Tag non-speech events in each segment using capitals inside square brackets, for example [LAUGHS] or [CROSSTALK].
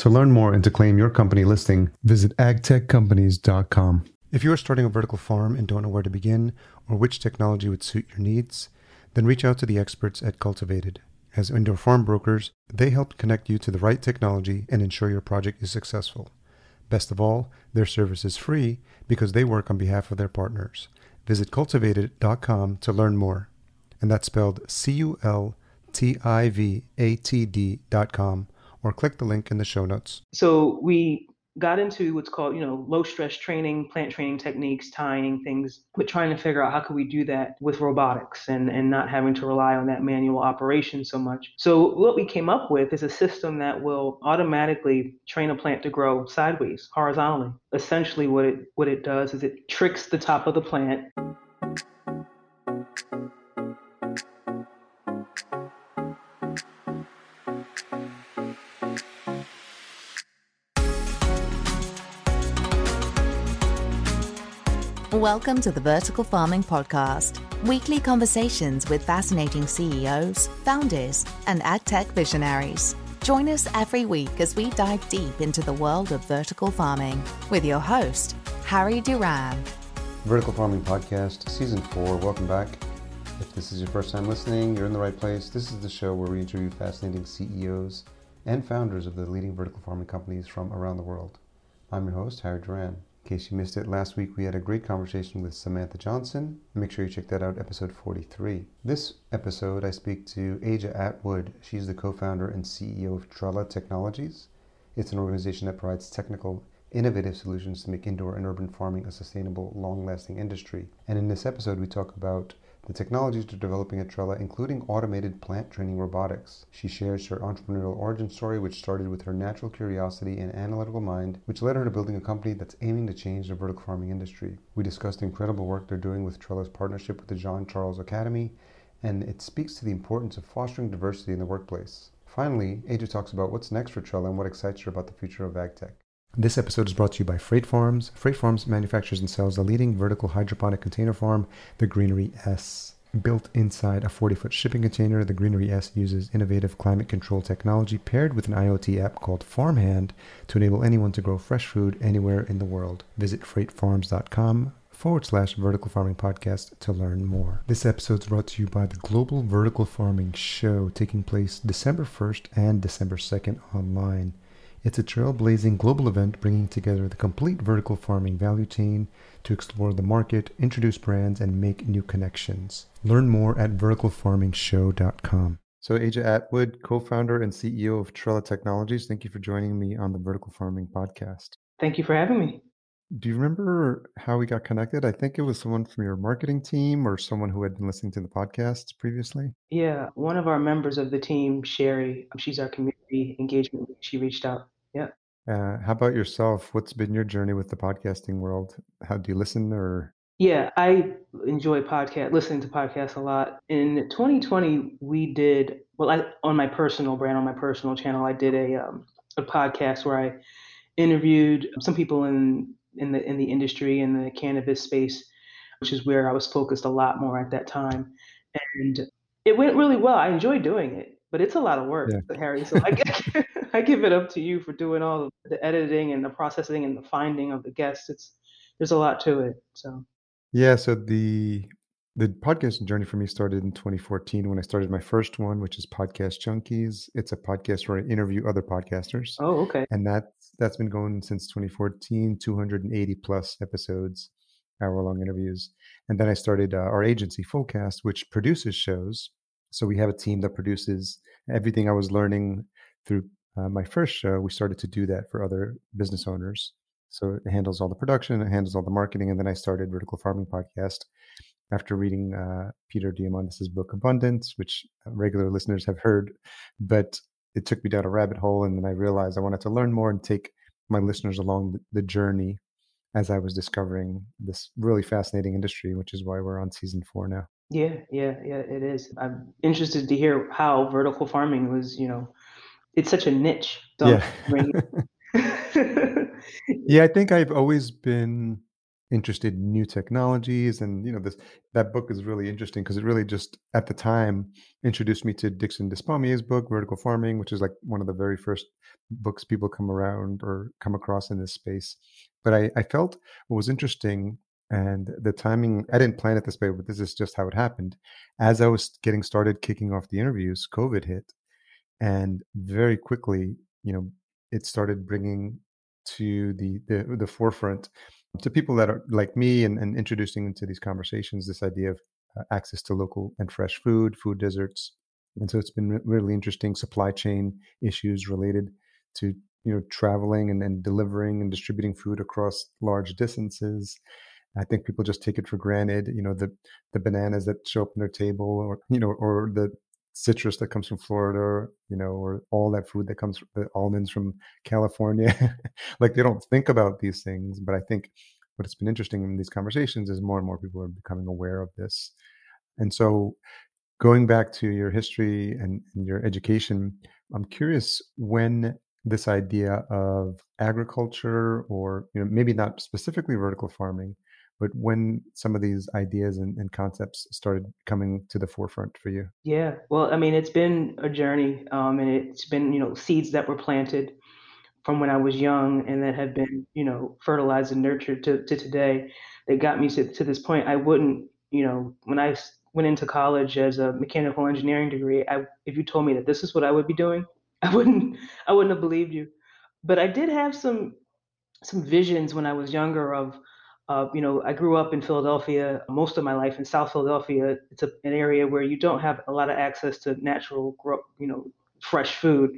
To learn more and to claim your company listing, visit agtechcompanies.com. If you are starting a vertical farm and don't know where to begin or which technology would suit your needs, then reach out to the experts at Cultivatd. As indoor farm brokers, they help connect you to the right technology and ensure your project is successful. Best of all, their service is free because they work on behalf of their partners. Visit cultivatd.com to learn more. And that's spelled C U L T I V A T D.com or click the link in the show notes. So we got into what's called, you know, low stress training, plant training techniques, tying things, but trying to figure out how could we do that with robotics and, and not having to rely on that manual operation so much. So what we came up with is a system that will automatically train a plant to grow sideways, horizontally. Essentially what it what it does is it tricks the top of the plant Welcome to the Vertical Farming Podcast, weekly conversations with fascinating CEOs, founders, and ag tech visionaries. Join us every week as we dive deep into the world of vertical farming with your host, Harry Duran. Vertical Farming Podcast, Season 4. Welcome back. If this is your first time listening, you're in the right place. This is the show where we interview fascinating CEOs and founders of the leading vertical farming companies from around the world. I'm your host, Harry Duran. In case you missed it, last week we had a great conversation with Samantha Johnson. Make sure you check that out, episode 43. This episode, I speak to Aja Atwood. She's the co founder and CEO of Trella Technologies. It's an organization that provides technical, innovative solutions to make indoor and urban farming a sustainable, long lasting industry. And in this episode, we talk about the technologies they're developing at Trella, including automated plant training robotics. She shares her entrepreneurial origin story, which started with her natural curiosity and analytical mind, which led her to building a company that's aiming to change the vertical farming industry. We discussed the incredible work they're doing with Trella's partnership with the John Charles Academy, and it speaks to the importance of fostering diversity in the workplace. Finally, Aja talks about what's next for Trella and what excites her about the future of AgTech. This episode is brought to you by Freight Farms. Freight Farms manufactures and sells the leading vertical hydroponic container farm, the Greenery S. Built inside a 40 foot shipping container, the Greenery S uses innovative climate control technology paired with an IoT app called FarmHand to enable anyone to grow fresh food anywhere in the world. Visit freightfarms.com forward slash vertical farming podcast to learn more. This episode is brought to you by the Global Vertical Farming Show taking place December 1st and December 2nd online. It's a trailblazing global event bringing together the complete vertical farming value chain to explore the market, introduce brands, and make new connections. Learn more at verticalfarmingshow.com. So, Aja Atwood, co founder and CEO of Trella Technologies, thank you for joining me on the Vertical Farming Podcast. Thank you for having me. Do you remember how we got connected? I think it was someone from your marketing team or someone who had been listening to the podcast previously. Yeah, one of our members of the team, Sherry, she's our community engagement. She reached out. Yeah. Uh, how about yourself? What's been your journey with the podcasting world? How do you listen or? Yeah, I enjoy podcast listening to podcasts a lot. In 2020, we did well. I on my personal brand, on my personal channel, I did a um, a podcast where I interviewed some people in in the in the industry in the cannabis space, which is where I was focused a lot more at that time, and it went really well. I enjoyed doing it, but it's a lot of work, yeah. [LAUGHS] Harry. So I give, [LAUGHS] I give it up to you for doing all the editing and the processing and the finding of the guests. It's there's a lot to it. So yeah. So the the podcasting journey for me started in 2014 when I started my first one, which is Podcast Junkies. It's a podcast where I interview other podcasters. Oh, okay. And that's that's been going since 2014, 280 plus episodes. hour long interviews. And then I started uh, our agency, Fullcast, which produces shows. So we have a team that produces everything I was learning through uh, my first show. We started to do that for other business owners. So it handles all the production, it handles all the marketing. And then I started Vertical Farming Podcast after reading uh, Peter Diamandis' book Abundance, which regular listeners have heard. But it took me down a rabbit hole. And then I realized I wanted to learn more and take my listeners along the journey as I was discovering this really fascinating industry, which is why we're on season four now. Yeah, yeah, yeah, it is. I'm interested to hear how vertical farming was, you know, it's such a niche. Yeah. [LAUGHS] yeah, I think I've always been interested in new technologies and you know this that book is really interesting because it really just at the time introduced me to Dixon Despommier's book Vertical Farming which is like one of the very first books people come around or come across in this space. But I, I felt what was interesting and the timing I didn't plan it this way but this is just how it happened. As I was getting started kicking off the interviews COVID hit and very quickly you know it started bringing to the the, the forefront to people that are like me and, and introducing into these conversations this idea of uh, access to local and fresh food, food deserts. And so it's been re- really interesting supply chain issues related to you know traveling and, and delivering and distributing food across large distances. I think people just take it for granted, you know, the the bananas that show up on their table or you know, or the citrus that comes from Florida, you know, or all that food that comes from the almonds from California. [LAUGHS] like they don't think about these things, but I think what's been interesting in these conversations is more and more people are becoming aware of this. And so going back to your history and, and your education, I'm curious when this idea of agriculture or you know maybe not specifically vertical farming but when some of these ideas and, and, concepts started coming to the forefront for you? Yeah well i mean it's been a journey um, and it's been you know seeds that were planted from when i was young and that have been you know fertilized and nurtured to, to today that got me to, to this point. I wouldn't you know when i went into college as a mechanical engineering degree I, if you told me that this is what i would be doing [LAUGHS] i wouldn't i wouldn't have believed you. But i did have some some visions when i was younger of uh, you know, I grew up in Philadelphia most of my life in South Philadelphia. It's a, an area where you don't have a lot of access to natural, you know, fresh food.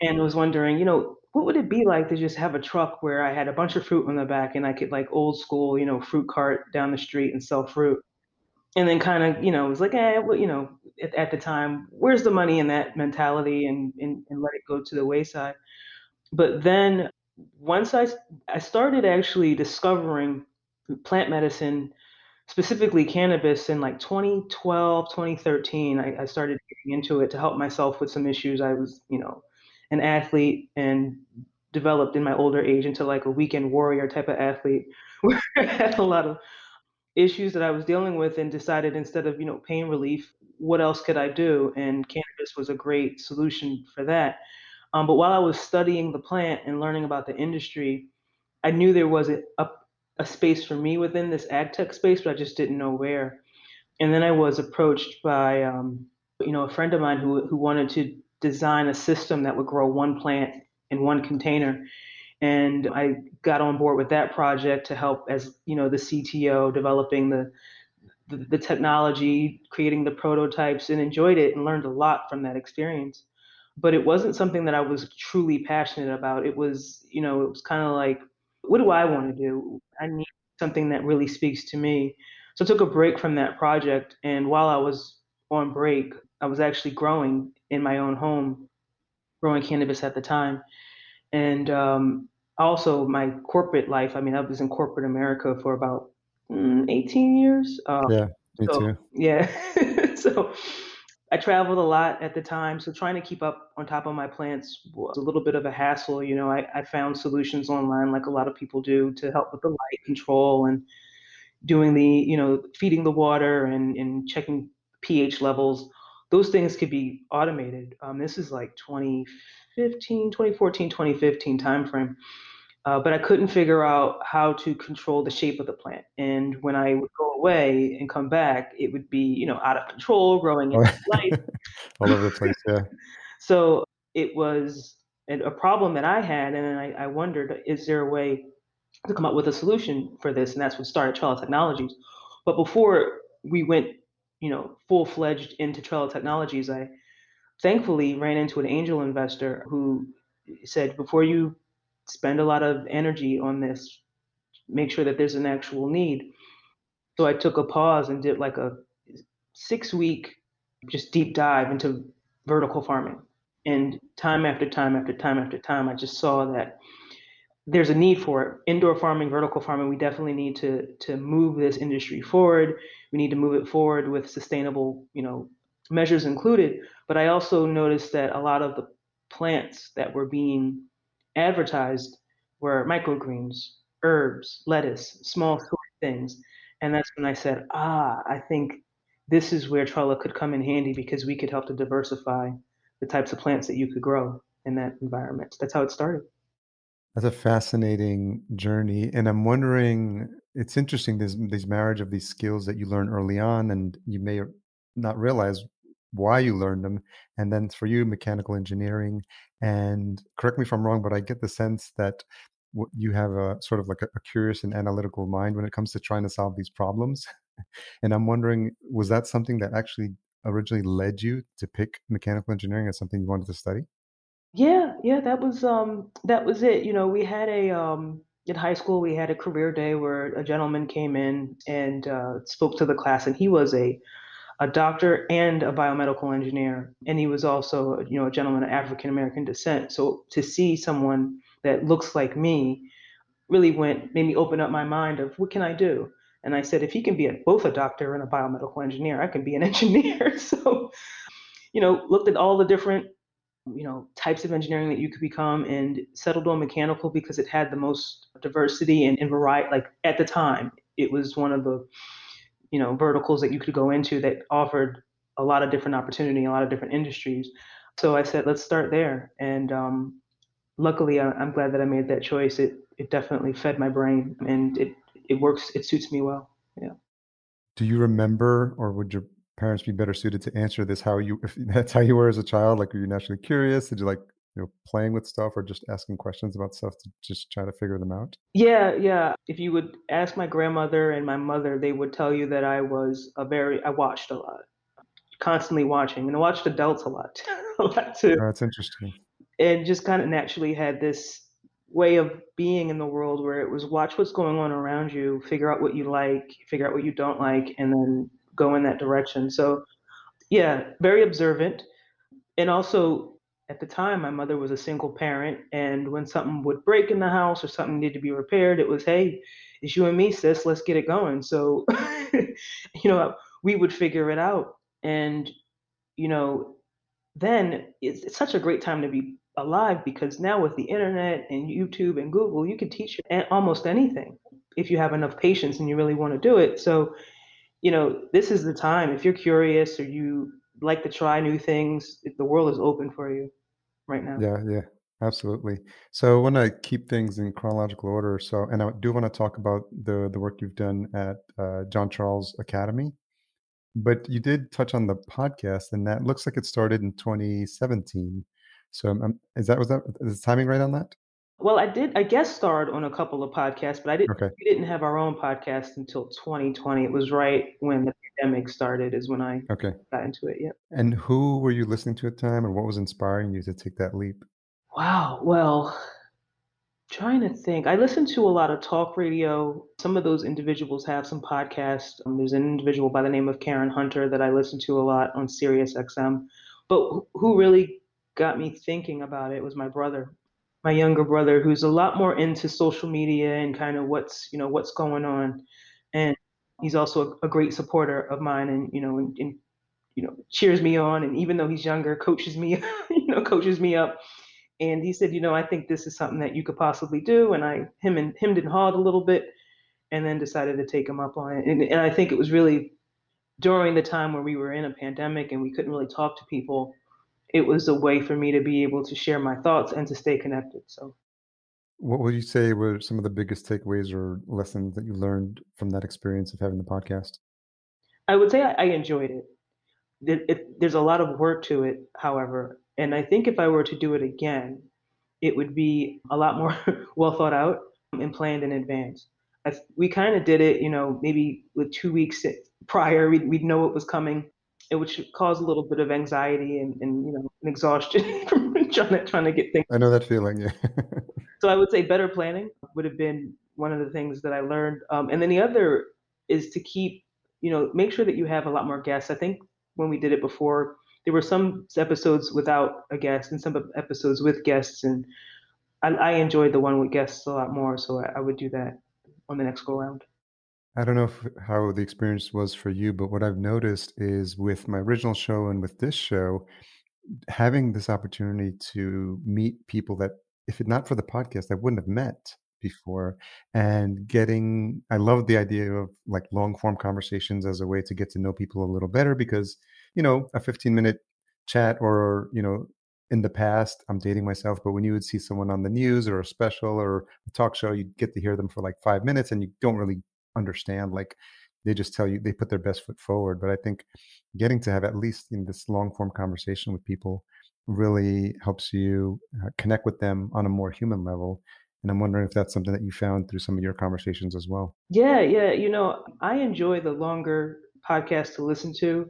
And I was wondering, you know, what would it be like to just have a truck where I had a bunch of fruit on the back and I could like old school, you know, fruit cart down the street and sell fruit. And then kind of, you know, it was like, eh, well, you know, at, at the time, where's the money in that mentality and, and, and let it go to the wayside. But then once I, I started actually discovering plant medicine, specifically cannabis, in like 2012, 2013, I, I started getting into it to help myself with some issues. I was, you know, an athlete and developed in my older age into like a weekend warrior type of athlete [LAUGHS] where I had a lot of issues that I was dealing with and decided instead of, you know, pain relief, what else could I do? And cannabis was a great solution for that. Um, but while I was studying the plant and learning about the industry, I knew there was a, a, a space for me within this ag tech space, but I just didn't know where. And then I was approached by, um, you know, a friend of mine who who wanted to design a system that would grow one plant in one container. And I got on board with that project to help as, you know, the CTO developing the, the, the technology, creating the prototypes, and enjoyed it and learned a lot from that experience but it wasn't something that I was truly passionate about. It was, you know, it was kind of like, what do I want to do? I need something that really speaks to me. So I took a break from that project. And while I was on break, I was actually growing in my own home, growing cannabis at the time. And um, also my corporate life. I mean, I was in corporate America for about mm, 18 years. Uh, yeah, me so, too. Yeah. [LAUGHS] so I traveled a lot at the time, so trying to keep up on top of my plants was a little bit of a hassle. You know, I, I found solutions online, like a lot of people do, to help with the light control and doing the, you know, feeding the water and, and checking pH levels. Those things could be automated. Um, this is like 2015, 2014, 2015 timeframe. Uh, but I couldn't figure out how to control the shape of the plant. And when I would go away and come back, it would be, you know, out of control, growing in [LAUGHS] light. All over the place, yeah. [LAUGHS] so it was a problem that I had, and I, I wondered, is there a way to come up with a solution for this, and that's what started Trella Technologies. But before we went, you know, full fledged into Trella Technologies, I thankfully ran into an angel investor who said, before you spend a lot of energy on this, make sure that there's an actual need. So I took a pause and did like a six week just deep dive into vertical farming. And time after time after time after time, I just saw that there's a need for it. Indoor farming, vertical farming, we definitely need to to move this industry forward. We need to move it forward with sustainable, you know, measures included. But I also noticed that a lot of the plants that were being advertised were microgreens, herbs, lettuce, small sort of things. And that's when I said, ah, I think this is where Trella could come in handy because we could help to diversify the types of plants that you could grow in that environment. That's how it started. That's a fascinating journey. And I'm wondering, it's interesting, this, this marriage of these skills that you learn early on, and you may not realize why you learned them. And then for you, mechanical engineering. And correct me if I'm wrong, but I get the sense that you have a sort of like a, a curious and analytical mind when it comes to trying to solve these problems. [LAUGHS] and I'm wondering, was that something that actually originally led you to pick mechanical engineering as something you wanted to study? Yeah, yeah, that was um that was it. You know, we had a um in high school we had a career day where a gentleman came in and uh, spoke to the class, and he was a a doctor and a biomedical engineer, and he was also you know a gentleman of African American descent. So to see someone that looks like me really went made me open up my mind of what can I do. And I said, if he can be a, both a doctor and a biomedical engineer, I can be an [LAUGHS] engineer. [LAUGHS] so, you know, looked at all the different you know types of engineering that you could become and settled on mechanical because it had the most diversity and, and variety like at the time it was one of the you know verticals that you could go into that offered a lot of different opportunity a lot of different industries. So i said let's start there. And um, luckily I, i'm glad that i made that choice. It it definitely fed my brain and it it works it suits me well. Yeah. Do you remember or would your parents be better suited to answer this how you if [LAUGHS] that's how you were as a child? Like were you naturally curious? Did you like you know playing with stuff or just asking questions about stuff to just try to figure them out yeah yeah if you would ask my grandmother and my mother they would tell you that i was a very i watched a lot constantly watching and i watched adults a lot [LAUGHS] a lot too oh, that's interesting and just kind of naturally had this way of being in the world where it was watch what's going on around you figure out what you like figure out what you don't like and then go in that direction. So, yeah, very observant. And also, at the time, my mother was a single parent. And when something would break in the house or something needed to be repaired, it was, hey, it's you and me, sis, let's get it going. So, [LAUGHS] you know, we would figure it out. And, you know, then it's, it's such a great time to be alive because now with the internet and YouTube and Google, you can teach almost anything if you have enough patience and you really want to do it. So you know, this is the time. If you're curious or you like to try new things, the world is open for you right now. Yeah, yeah, absolutely. So I want to keep things in chronological order. So, and I do want to talk about the the work you've done at uh, John Charles Academy. But you did touch on the podcast, and that looks like it started in 2017. So, um, is that was that is the timing right on that? Well, I did. I guest starred on a couple of podcasts, but I didn't. Okay. We didn't have our own podcast until 2020. It was right when the pandemic started. Is when I okay got into it. Yeah. And who were you listening to at the time, and what was inspiring you to take that leap? Wow. Well, trying to think. I listen to a lot of talk radio. Some of those individuals have some podcasts. Um, there's an individual by the name of Karen Hunter that I listen to a lot on Sirius XM. But who really got me thinking about it was my brother my younger brother who's a lot more into social media and kind of what's you know what's going on and he's also a, a great supporter of mine and you know and, and, you know cheers me on. And even though he's younger coaches me [LAUGHS] you know coaches me up. And he said you know i think this is something that you could possibly do. And i him and him did hard a little bit and then decided to take him up on it. And, and i think it was really during the time where we were in a pandemic and we couldn't really talk to people it was a way for me to be able to share my thoughts and to stay connected. So, what would you say were some of the biggest takeaways or lessons that you learned from that experience of having the podcast? I would say I, I enjoyed it. It, it. There's a lot of work to it, however, and I think if I were to do it again, it would be a lot more [LAUGHS] well thought out. and planned in advance. I, we kind of did it, you know, maybe with two weeks prior, we'd, we'd know what was coming. It would cause a little bit of anxiety and, and you know, an exhaustion [LAUGHS] from trying to, trying to get things. I know that feeling, yeah. [LAUGHS] so I would say better planning would have been one of the things that I learned. Um, and then the other is to keep, you know, make sure that you have a lot more guests. I think when we did it before, there were some episodes without a guest and some episodes with guests, and I, I enjoyed the one with guests a lot more. So I, I would do that on the next go round. I don't know if, how the experience was for you, but what I've noticed is with my original show and with this show, having this opportunity to meet people that, if it not for the podcast, I wouldn't have met before and getting i love the idea of like long form conversations as a way to get to know people a little better because you know a 15 minute chat or you know in the past i'm dating myself but when you would see someone on the news or a special or a talk show you'd get to hear them for like five minutes and you don't really understand like they just tell you they put their best foot forward but i think getting to have at least in this long form conversation with people really helps you uh, connect with them on a more human level and I'm wondering if that's something that you found through some of your conversations as well. Yeah, yeah. You know, I enjoy the longer podcasts to listen to.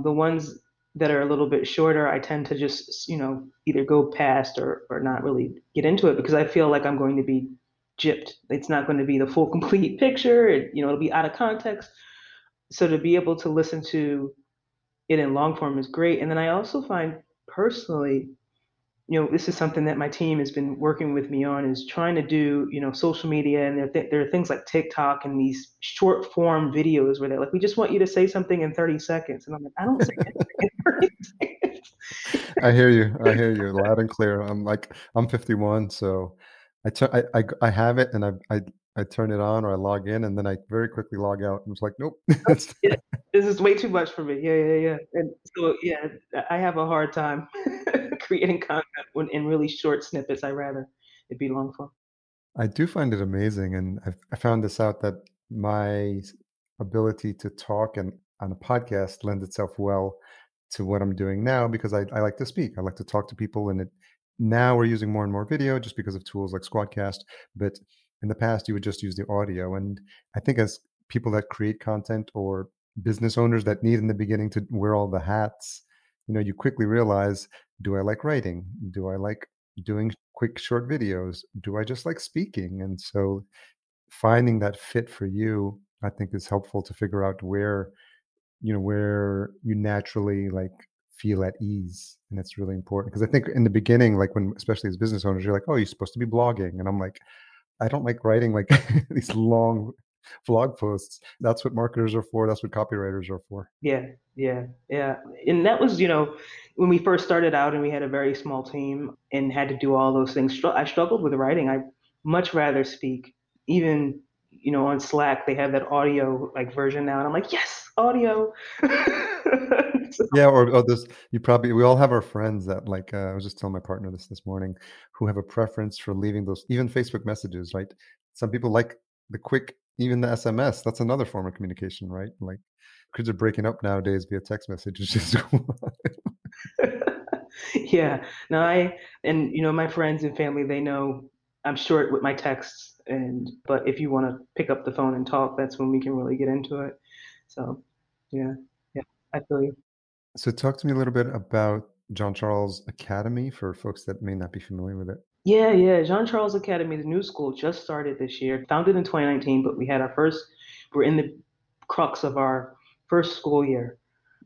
The ones that are a little bit shorter, I tend to just, you know, either go past or, or not really get into it because I feel like I'm going to be gypped. It's not going to be the full [LAUGHS] complete picture. It, you know, it'll be out of context. So to be able to listen to it in long form is great. And then I also find personally you know, this is something that my team has been working with me on is trying to do, you know, social media. And there, th- there are things like TikTok and these short form videos where they're like, we just want you to say something in 30 seconds. And I'm like, I don't say anything in 30 [LAUGHS] seconds. I hear you. I hear you loud and clear. I'm like, I'm 51. So I, t- I, I, I have it and I, I, I turn it on or I log in and then I very quickly log out. I'm just like, nope. [LAUGHS] Oh, yeah, [LAUGHS] this is way too much for me. Yeah, yeah, yeah. And so, yeah, I have a hard time [LAUGHS] creating content in really short snippets. I rather it be long form. I do find it amazing, and I've, I found this out that my ability to talk and on a podcast lends itself well to what I'm doing now because I, I like to speak. I like to talk to people, and it now we're using more and more video just because of tools like Squadcast. But in the past, you would just use the audio, and I think as people that create content or business owners that need in the beginning to wear all the hats, you know, you quickly realize do I like writing? Do I like doing quick short videos? Do I just like speaking? And so finding that fit for you, I think is helpful to figure out where, you know, where you naturally like feel at ease. And it's really important because I think in the beginning, like when, especially as business owners, you're like, oh, you're supposed to be blogging. And I'm like, I don't like writing like [LAUGHS] these long blog posts. That's what marketers are for. That's what copywriters are for. Yeah, yeah, yeah. And that was, you know, when we first started out and we had a very small team and had to do all those things. I struggled with writing. I much rather speak. Even, you know, on Slack they have that audio like version now, and I'm like, yes, audio. [LAUGHS] [LAUGHS] Yeah, or, or this. You probably we all have our friends that like. Uh, I was just telling my partner this this morning, who have a preference for leaving those even Facebook messages. Right. Some people like the quick even the SMS, that's another form of communication, right? Like kids are breaking up nowadays via text messages. [LAUGHS] [LAUGHS] yeah. No, I and you know my friends and family they know I'm short with my texts, and but if you want to pick up the phone and talk, that's when we can really get into it. So, yeah, yeah, I feel you. So, talk to me a little bit about John Charles Academy for folks that may not be familiar with it. Yeah, yeah. John Charles Academy, the new school, just started this year. Founded in 2019, but we had our first. We're in the crux of our first school year.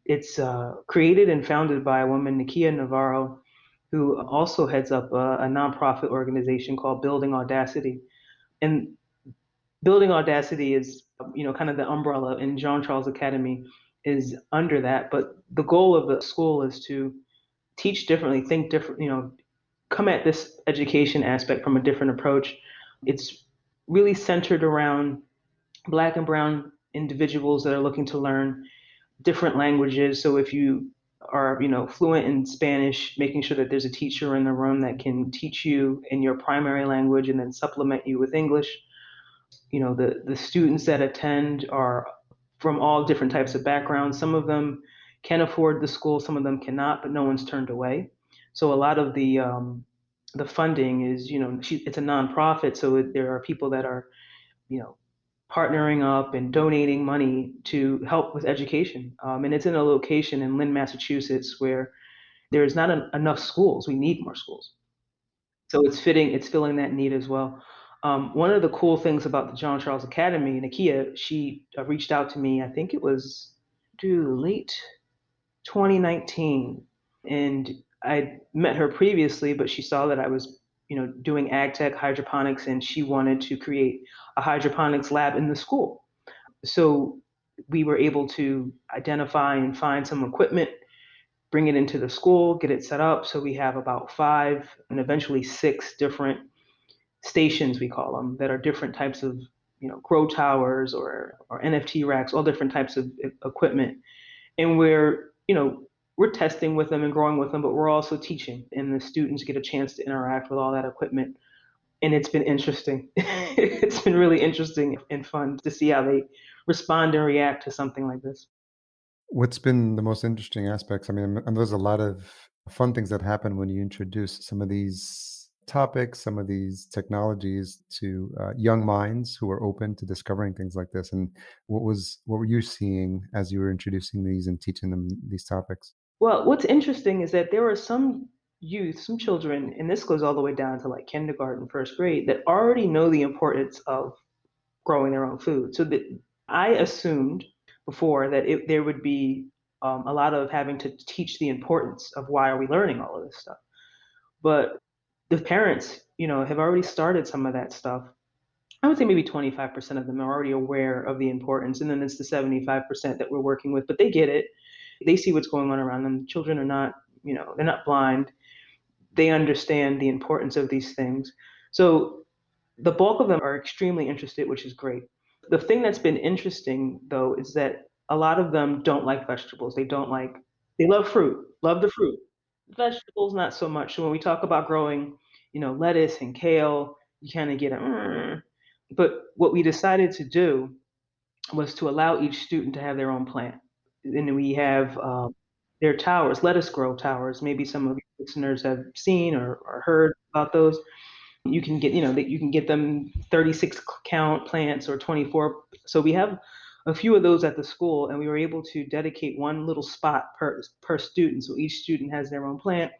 It's uh, created and founded by a woman, Nakia Navarro, who also heads up a, a nonprofit organization called Building Audacity. And Building Audacity is, you know, kind of the umbrella, and John Charles Academy is under that. But the goal of the school is to teach differently, think different, you know, come at this education aspect from a different approach. It's really centered around black and brown individuals that are looking to learn different languages. So if you are, you know, fluent in Spanish, making sure that there's a teacher in the room that can teach you in your primary language and then supplement you with English. You know, the the students that attend are from all different types of backgrounds. Some of them can afford the school, some of them cannot, but no one's turned away. So a lot of the um, the funding is, you know, she, it's a nonprofit, so it, there are people that are, you know, partnering up and donating money to help with education. Um, and it's in a location in Lynn, Massachusetts, where there's not a, enough schools. We need more schools. So it's fitting, it's filling that need as well. Um, one of the cool things about the John Charles Academy, Nakia, she uh, reached out to me, I think it was due late 2019. And I met her previously, but she saw that I was, you know, doing ag tech hydroponics and she wanted to create a hydroponics lab in the school. So we were able to identify and find some equipment, bring it into the school, get it set up. So we have about five and eventually six different stations, we call them, that are different types of, you know, grow towers or, or NFT racks, all different types of equipment. And we're, you know, we're testing with them and growing with them, but we're also teaching, and the students get a chance to interact with all that equipment. And it's been interesting. [LAUGHS] it's been really interesting and fun to see how they respond and react to something like this. What's been the most interesting aspects? I mean, and there's a lot of fun things that happen when you introduce some of these topics, some of these technologies to uh, young minds who are open to discovering things like this. And what was what were you seeing as you were introducing these and teaching them these topics? Well, what's interesting is that there are some youth, some children, and this goes all the way down to like kindergarten, first grade, that already know the importance of growing their own food. So that I assumed before that it, there would be um, a lot of having to teach the importance of why are we learning all of this stuff. But the parents, you know, have already started some of that stuff. I would say maybe 25% of them are already aware of the importance, and then it's the 75% that we're working with, but they get it they see what's going on around them. Children are not, you know, they're not blind. They understand the importance of these things. So the bulk of them are extremely interested, which is great. The thing that's been interesting though is that a lot of them don't like vegetables. They don't like they love fruit, love the fruit. Vegetables not so much. So when we talk about growing, you know, lettuce and kale, you kind of get a mm. but what we decided to do was to allow each student to have their own plant and we have um, their towers, lettuce grow towers. Maybe some of your listeners have seen or, or heard about those. You can get, you know, that you can get them 36 count plants or 24. So we have a few of those at the school, and we were able to dedicate one little spot per per student. So each student has their own plant.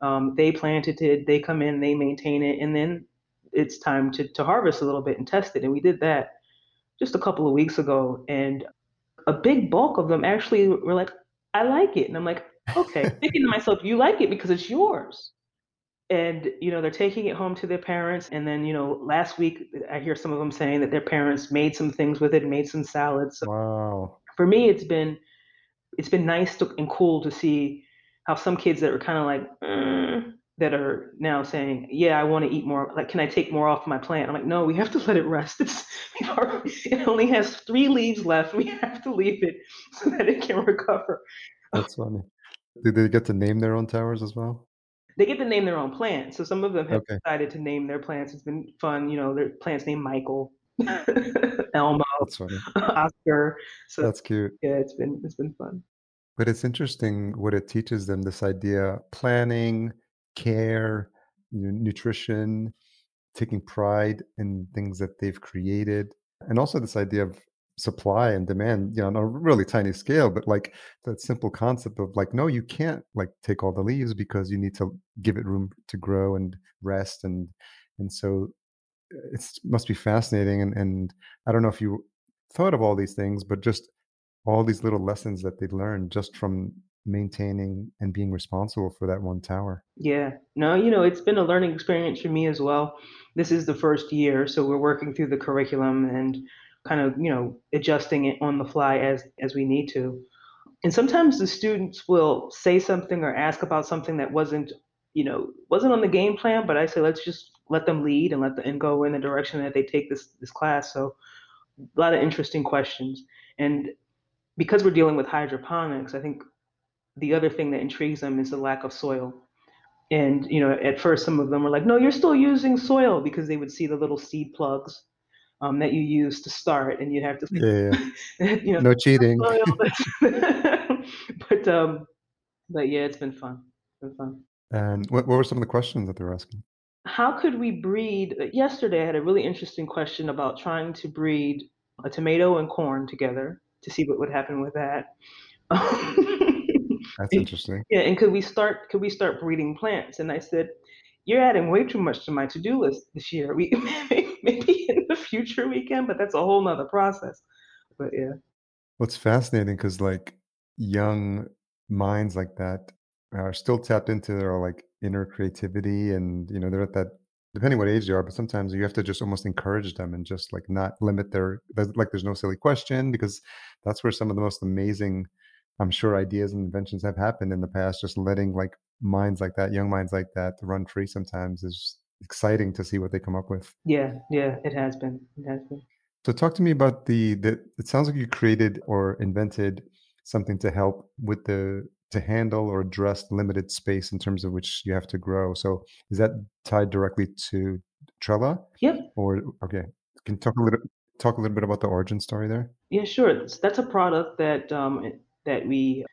Um, they planted it, they come in, they maintain it, and then it's time to, to harvest a little bit and test it. And we did that just a couple of weeks ago, and a big bulk of them actually were like, I like it. And I'm like, okay, [LAUGHS] thinking to myself, you like it because it's yours. And, you know, they're taking it home to their parents. And then, you know, last week, I hear some of them saying that their parents made some things with it, made some salads. So wow. For me, it's been, it's been nice to, and cool to see how some kids that were kind of like, mm, that are now saying, "Yeah, I want to eat more. Like, can I take more off my plant?" I'm like, "No, we have to [LAUGHS] let it rest. It's it only has three leaves left. We have to leave it [LAUGHS] so that it can recover." That's funny. Did they get to name their own towers as well? They get to name their own plants. So some of them have okay. decided to name their plants. It's been fun. You know, their plants named Michael, [LAUGHS] Elmo, Oscar. So that's cute. Yeah, it's been it's been fun. But it's interesting what it teaches them. This idea, planning care, nutrition, taking pride in things that they've created, and also this idea of supply and demand, you know, on a really tiny scale, but like that simple concept of like, no, you can't like take all the leaves because you need to give it room to grow and rest and and so it must be fascinating and and I don't know if you thought of all these things, but just all these little lessons that they learned just from maintaining and being responsible for that one tower. Yeah. No, you know, it's been a learning experience for me as well. This is the first year, so we're working through the curriculum and kind of, you know, adjusting it on the fly as as we need to. And sometimes the students will say something or ask about something that wasn't, you know, wasn't on the game plan, but I say let's just let them lead and let them and go in the direction that they take this this class. So a lot of interesting questions. And because we're dealing with hydroponics, I think the other thing that intrigues them is the lack of soil. And you know, at first, some of them were like, "No, you're still using soil," because they would see the little seed plugs um, that you use to start, and you'd have to, yeah, yeah. [LAUGHS] you know, no cheating. [LAUGHS] but um, but yeah, it's been fun. It's been fun. And what, what were some of the questions that they were asking? how could we breed? Yesterday, I had a really interesting question about trying to breed a tomato and corn together to see what would happen with that. [LAUGHS] That's interesting. Yeah, and could we start? Could we start breeding plants? And I said, "You're adding way too much to my to-do list this year. We [LAUGHS] maybe in the future we can, but that's a whole nother process." But yeah. What's fascinating because like young minds like that are still tapped into their like inner creativity and you know they're at that depending what age they are but sometimes you have to just almost encourage them and just like not limit their like there's no silly question because that's where some of the most amazing i'm sure ideas and inventions have happened in the past. Just letting like minds like that young minds like that run free sometimes is exciting to see what they come up with. Yeah yeah it has been it has been. So talk to me about the the it sounds like you created or invented something to help with the to handle or address limited space in terms of which you have to grow. So is that tied directly to Trella? Yep. Or okay, can you talk a little talk a little bit about the origin story there? Yeah, sure. That's a product that um, that we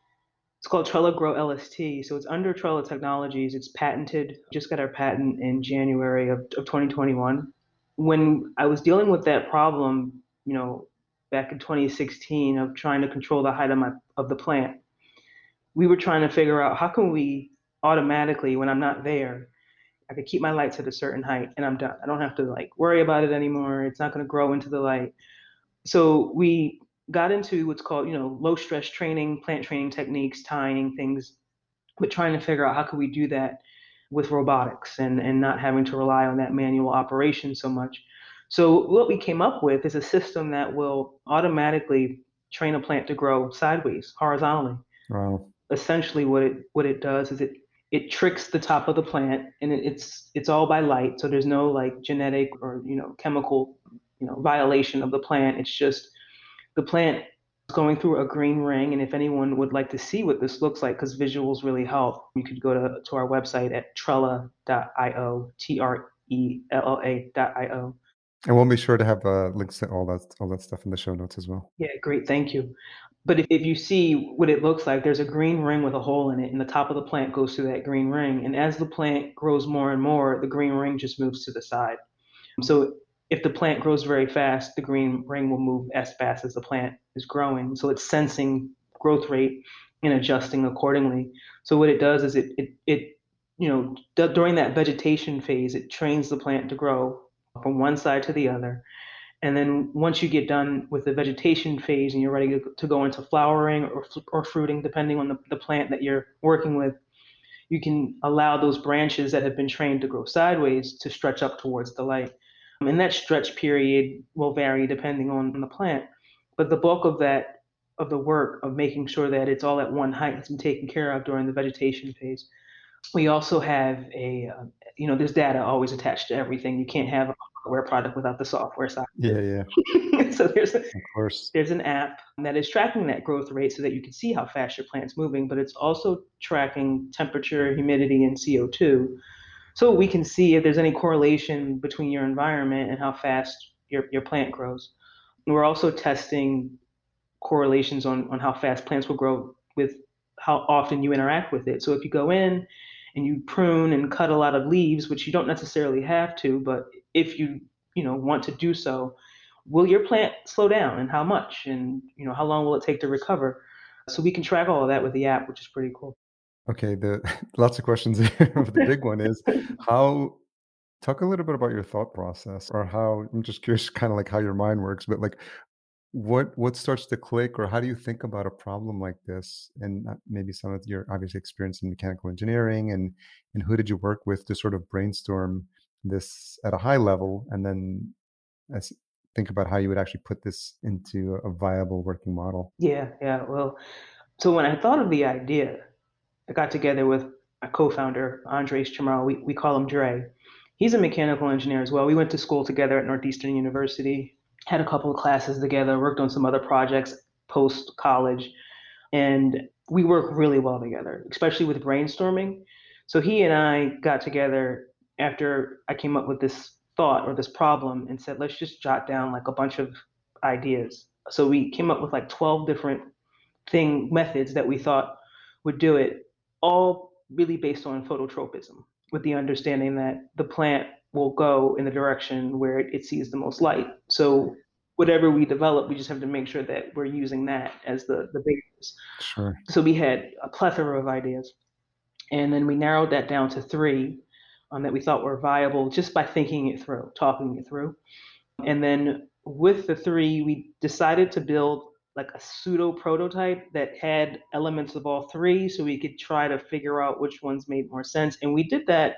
it's called Trella Grow LST. So it's under Trella Technologies. It's patented. Just got our patent in January of, of 2021. When I was dealing with that problem, you know, back in 2016 of trying to control the height of my of the plant, we were trying to figure out how can we automatically, when I'm not there, I could keep my lights at a certain height and I'm done. I don't have to like worry about it anymore. It's not going to grow into the light. So we got into what's called, you know, low stress training, plant training techniques, tying things, but trying to figure out how could we do that with robotics and, and not having to rely on that manual operation so much. So what we came up with is a system that will automatically train a plant to grow sideways, horizontally. Wow essentially what it what it does is it it tricks the top of the plant and it, it's it's all by light. So there's no like genetic or you know chemical you know violation of the plant. It's just the plant going through a green ring. And if anyone would like to see what this looks like because visuals really help you could go to, to our website at trella.io t-r-e-l-l-a.io and we'll be sure to have uh, links to all that all that stuff in the show notes as well. Yeah, great, thank you. But if, if you see what it looks like, there's a green ring with a hole in it, and the top of the plant goes through that green ring. And as the plant grows more and more, the green ring just moves to the side. So if the plant grows very fast, the green ring will move as fast as the plant is growing. So it's sensing growth rate and adjusting accordingly. So what it does is it it, it you know d- during that vegetation phase, it trains the plant to grow from one side to the other. And then once you get done with the vegetation phase and you're ready to, go into flowering or, or fruiting, depending on the, the plant that you're working with, you can allow those branches that have been trained to grow sideways to stretch up towards the light. And that stretch period will vary depending on the plant. But the bulk of that, of the work of making sure that it's all at one height has been taken care of during the vegetation phase. We also have a, uh, you know, there's data always attached to everything. You can't have hardware product without the software side. Yeah, yeah. [LAUGHS] so there's a, of course there's an app that is tracking that growth rate so that you can see how fast your plant's moving, but it's also tracking temperature, humidity, and CO2. So we can see if there's any correlation between your environment and how fast your, your plant grows. And we're also testing correlations on, on how fast plants will grow with how often you interact with it. So if you go in and you prune and cut a lot of leaves, which you don't necessarily have to, but if you you know want to do so, will your plant slow down and how much, and you know how long will it take to recover? So we can track all of that with the app, which is pretty cool. Okay, the [LAUGHS] lots of questions here. [LAUGHS] the big one is [LAUGHS] how talk a little bit about your thought process or how I'm just curious kind of like how your mind works, but like what what starts to click or how do you think about a problem like this? And maybe some of your obviously experience in mechanical engineering and and who did you work with to sort of brainstorm this at a high level and then as, think about how you would actually put this into a viable working model? Yeah yeah well so when i thought of the idea i got together with a co-founder andres chamorro we, we call him dre. He's a mechanical engineer as well. We went to school together at northeastern university had a couple of classes together, worked on some other projects post college, and we work really well together, especially with brainstorming. So he and I got together after I came up with this thought or this problem and said, let's just jot down like a bunch of ideas. So we came up with like 12 different thing methods that we thought would do it, all really based on phototropism. With the understanding that the plant will go in the direction where it, it sees the most light. So whatever we develop, we just have to make sure that we're using that as the the basis. Sure. So we had a plethora of ideas, and then we narrowed that down to three um, that we thought were viable just by thinking it through, talking it through, and then with the three, we decided to build like a pseudo prototype that had elements of all three, so we could try to figure out which ones made more sense. And we did that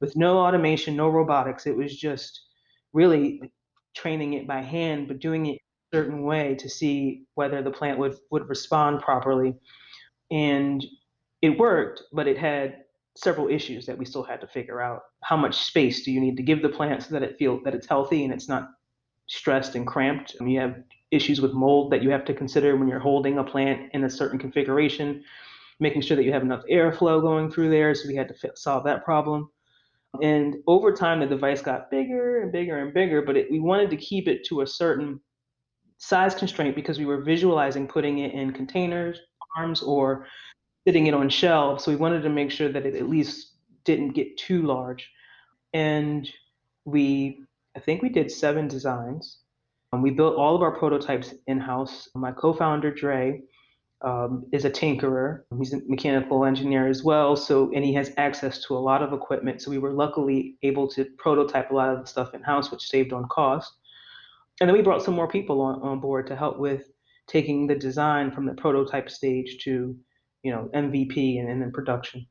with no automation, no robotics. It was just really training it by hand, but doing it a certain way to see whether the plant would, would respond properly. And it worked, but it had several issues that we still had to figure out. How much space do you need to give the plant so that it feel that it's healthy and it's not stressed and cramped? You have issues with mold that you have to consider when you're holding a plant in a certain configuration, making sure that you have enough airflow going through there. So we had to solve that problem. And over time, the device got bigger and bigger and bigger, but it, we wanted to keep it to a certain size constraint because we were visualizing putting it in containers, arms, or sitting it on shelves. So we wanted to make sure that it at least didn't get too large. And we, I think we did seven designs. Um, we built all of our prototypes in house. My co founder, Dre, um, is a tinkerer. He's a mechanical engineer as well. So, and he has access to a lot of equipment. So we were luckily able to prototype a lot of the stuff in house, which saved on cost. And then we brought some more people on, on board to help with taking the design from the prototype stage to, you know, MVP and, and then production.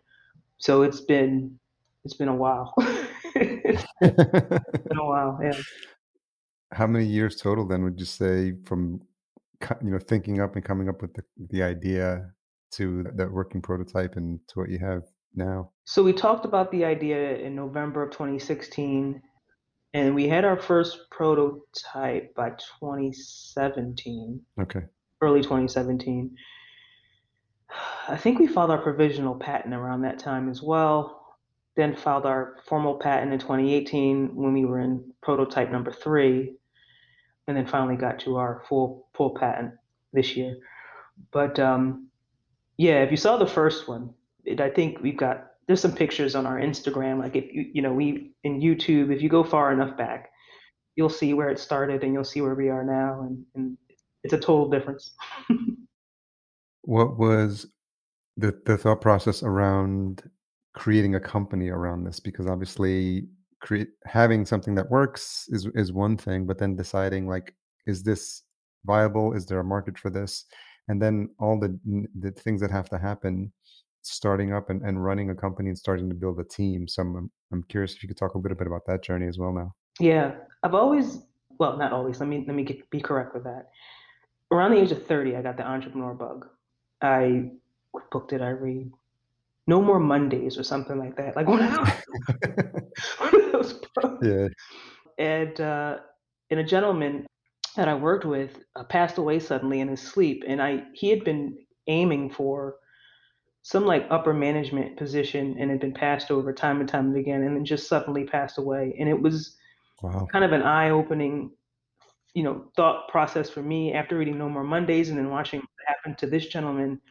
So it's been it's been a while. [LAUGHS] it's been a while, yeah. How many years total then would you say from you know thinking up and coming up with the, the idea to that working prototype and to what you have now? So we talked about the idea in november of 2016 and we had our first prototype by 2017 okay. Early 2017 i think we filed our provisional patent around that time as well then filed our formal patent in 2018 when we were in prototype number three and then finally got to our full full patent this year. But um, yeah, if you saw the first one, it, I think we've got there's some pictures on our Instagram. Like if you you know we in YouTube, if you go far enough back, you'll see where it started and you'll see where we are now, and, and it's a total difference. [LAUGHS] what was the the thought process around creating a company around this? Because obviously create having something that works is is one thing but then deciding like is this viable? Is there a market for this? And then all the the things that have to happen starting up and, and running a company and starting to build a team. So I'm, I'm curious if you could talk a little bit about that journey as well now. Yeah. I've always well not always let me let me get, be correct with that. Around the age of 30 i got the entrepreneur bug. I what book did i read no more Mondays or something like that. Like [LAUGHS] one of those, one of those books. [LAUGHS] Yeah. And uh, and a gentleman that I worked with uh, passed away suddenly in his sleep, and I he had been aiming for some like upper management position and had been passed over time and time and again, and then just suddenly passed away. And it was wow. kind of an eye opening, you know, thought process for me after reading No More Mondays and then watching what happened to this gentleman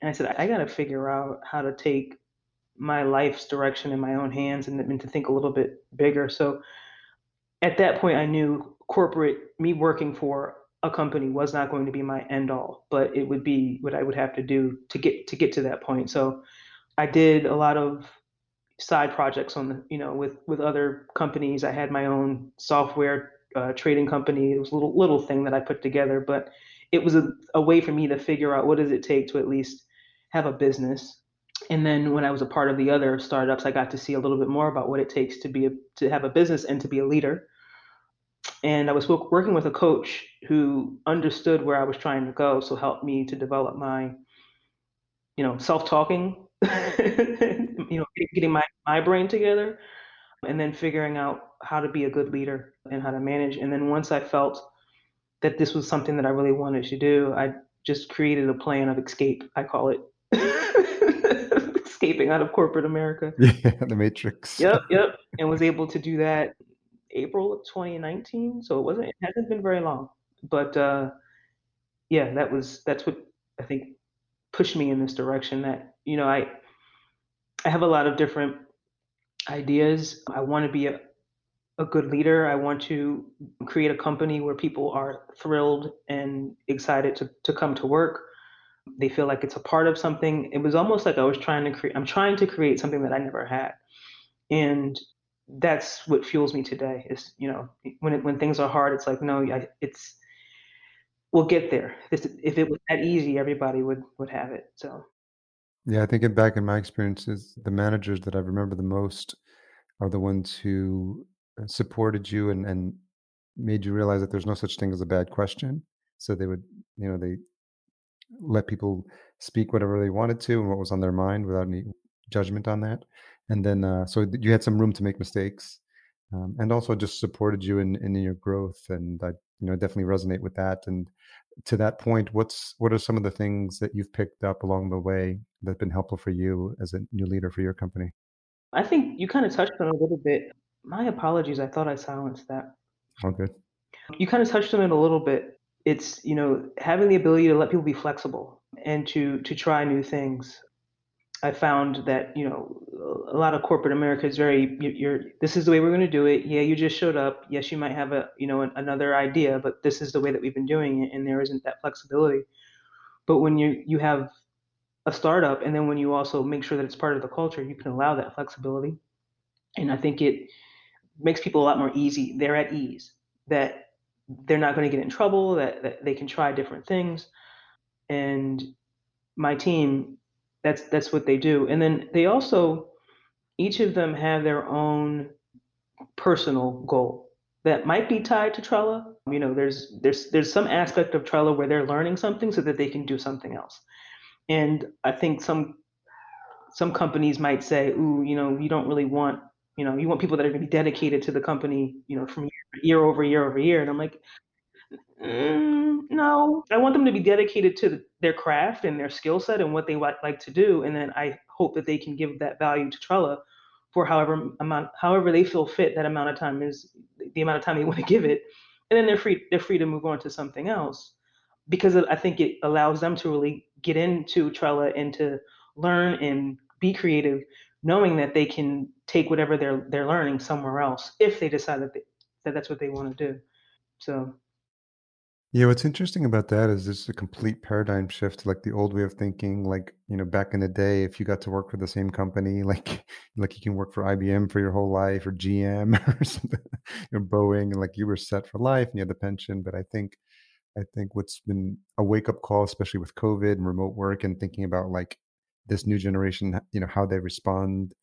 and I said, I got to figure out how to take my life's direction in my own hands and, and to think a little bit bigger. So at that point, I knew corporate, me working for a company was not going to be my end all, but it would be what I would have to do to get to get to that point. So I did a lot of side projects on the, you know, with with other companies. I had my own software uh, trading company. It was a little little thing that I put together, but it was a, a way for me to figure out what does it take to at least have a business. And then when I was a part of the other startups, I got to see a little bit more about what it takes to be a, to have a business and to be a leader. And I was working with a coach who understood where I was trying to go, so helped me to develop my, you know, self-talking, [LAUGHS] you know, getting my, my brain together, and then figuring out how to be a good leader and how to manage. And then once I felt that this was something that I really wanted to do, I just created a plan of escape. I call it [LAUGHS] escaping out of corporate America. [LAUGHS] Yeah, the Matrix. Yep, yep, and was able to do that April of 2019. So it wasn't. It hasn't been very long, but uh, yeah, that was that's what I think pushed me in this direction. That you know, I I have a lot of different ideas. I want to be a, a good leader. I want to create a company where people are thrilled and excited to, to come to work. They feel like it's a part of something. It was almost like I was trying to create, I'm trying to create something that I never had. And that's what fuels me today is, you know, when it, when things are hard, it's like, no, I, it's, we'll get there. If it was that easy, everybody would, would have it. So. Yeah, I think back in my experiences, the managers that I remember the most are the ones who supported you and, and made you realize that there's no such thing as a bad question. So they would, you know, they let people speak whatever they wanted to and what was on their mind without any judgment on that. And then, uh, so you had some room to make mistakes, um, and also just supported you in, in your growth. And I, you know, definitely resonate with that. And to that point, what's what are some of the things that you've picked up along the way that've been helpful for you as a new leader for your company? I think you kind of touched on a little bit. My apologies. I thought I silenced that. Okay. You kind of touched on it a little bit. It's you know having the ability to let people be flexible and to to try new things. I found that you know a lot of corporate America is very you're this is the way we're going to do it. Yeah, you just showed up. Yes, you might have a you know another idea, but this is the way that we've been doing it, and there isn't that flexibility. But when you you have a startup, and then when you also make sure that it's part of the culture, you can allow that flexibility, and I think it makes people a lot more easy. They're at ease that they're not going to get in trouble. That, that they can try different things, and my team that's that's what they do. And then they also each of them have their own personal goal that might be tied to Trella. You know, there's there's there's some aspect of Trella where they're learning something so that they can do something else. And I think some some companies might say, "Ooh, you know, you don't really want, you know, you want people that are going to be dedicated to the company, you know, from year, over year over year." And I'm like, mm, no, I want them to be dedicated to their craft and their skill set and what they like to do, and then I hope that they can give that value to Trella for however amount, however they feel fit. That amount of time is the amount of time they [LAUGHS] want to give it, and then they're free. They're free to move on to something else because I think it allows them to really get into Trella and to learn and be creative, knowing that they can take whatever they're they're learning somewhere else if they decide that, they, that that's what they want to do. So yeah, what's interesting about that is this is a complete paradigm shift, like the old way of thinking. Like you know, back in the day, if you got to work for the same company, [LAUGHS] like like you can work for IBM for your whole life, or GM, [LAUGHS] or something, or Boeing, and like you were set for life and you had the pension. But I think, I think what's been a wake up call, especially with COVID and remote work, and thinking about like this new generation, you know, how they respond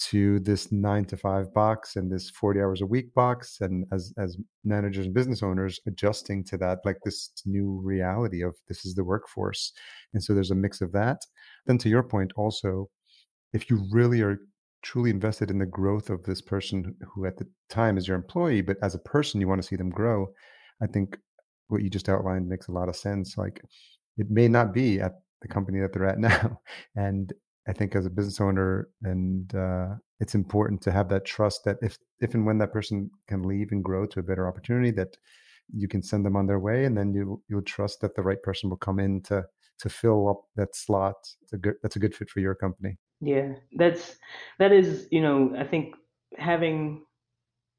to this nine to five box and this 40 hours a week box and as as managers and business owners adjusting to that like this new reality of this is the workforce. And so there's a mix of that. Then to your point also if you really are truly invested in the growth of this person who at the time is your employee but as a person you want to see them grow i think what you just outlined makes a lot of sense. Like it may not be at the company that they're at [LAUGHS] now and I think as a business owner, and uh, it's important to have that trust that if if and when that person can leave and grow to a better opportunity, that you can send them on their way, and then you you'll trust that the right person will come in to to fill up that slot. It's a good that's a good fit for your company. Yeah, that's that is you know I think having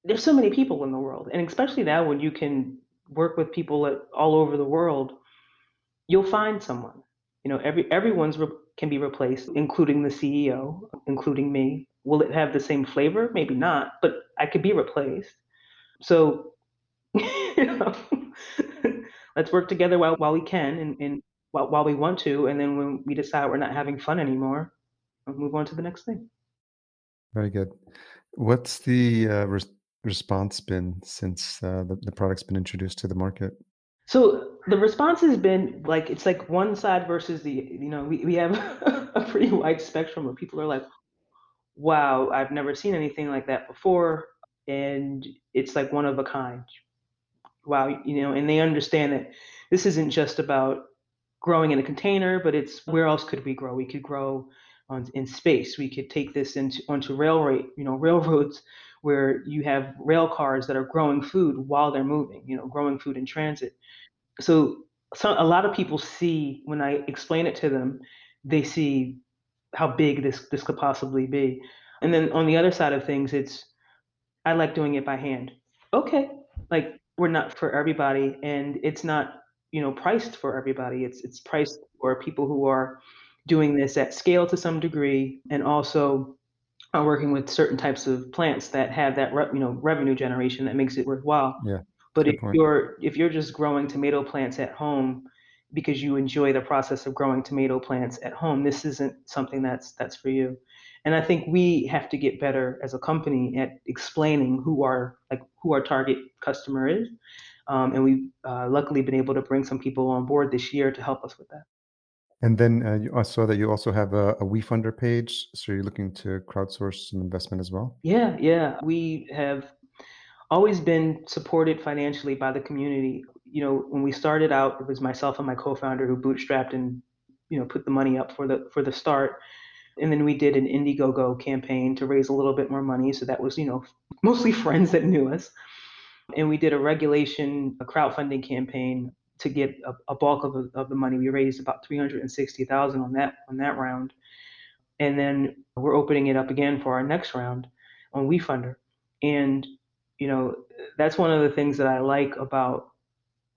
there's so many people in the world, and especially now when you can work with people all over the world, you'll find someone. You know, every everyone's re- can be replaced, including the CEO, including me. Will it have the same flavor? Maybe not, but I could be replaced. So, [LAUGHS] you know, [LAUGHS] let's work together while, while we can and, and while, while we want to. And then when we decide we're not having fun anymore, we'll move on to the next thing. Very good. What's the uh, res- response been since uh, the, the product's been introduced to the market? So the response has been like it's like one side versus the you know we, we have [LAUGHS] a pretty wide spectrum where people are like wow i've never seen anything like that before and it's like one of a kind. Wow you know and they understand that this isn't just about growing in a container but it's where else could we grow? We could grow on, in space. We could take this into onto railroad you know [LAUGHS] railroads where you have rail cars that are growing food while they're moving you know growing food in transit so, so a lot of people see when I explain it to them, they see how big this this could possibly be. And then on the other side of things, it's I like doing it by hand. Okay, like we're not for everybody, and it's not you know priced for everybody. It's it's priced for people who are doing this at scale to some degree, and also are working with certain types of plants that have that re- you know revenue generation that makes it worthwhile. Yeah. But Good if point. you're if you're just growing tomato plants at home because you enjoy the process of growing tomato plants at home, this isn't something that's that's for you. And I think we have to get better as a company at explaining who our like who our target customer is. Um, and we've uh, luckily been able to bring some people on board this year to help us with that. And then uh, you, I saw that you also have a, a WeFunder page. So you're looking to crowdsource some investment as well? Yeah, yeah. We have always been supported financially by the community. You know, when we started out, it was myself and my co-founder who bootstrapped and you know put the money up for the for the start. And then we did an Indiegogo campaign to raise a little bit more money. So that was, you know, [LAUGHS] mostly friends that knew us. And we did a regulation, a crowdfunding campaign to get a, a bulk of, the- of the money. We raised about 360,000 on that on that round. And then we're opening it up again for our next round on WeFunder. And you know, that's one of the things that I like about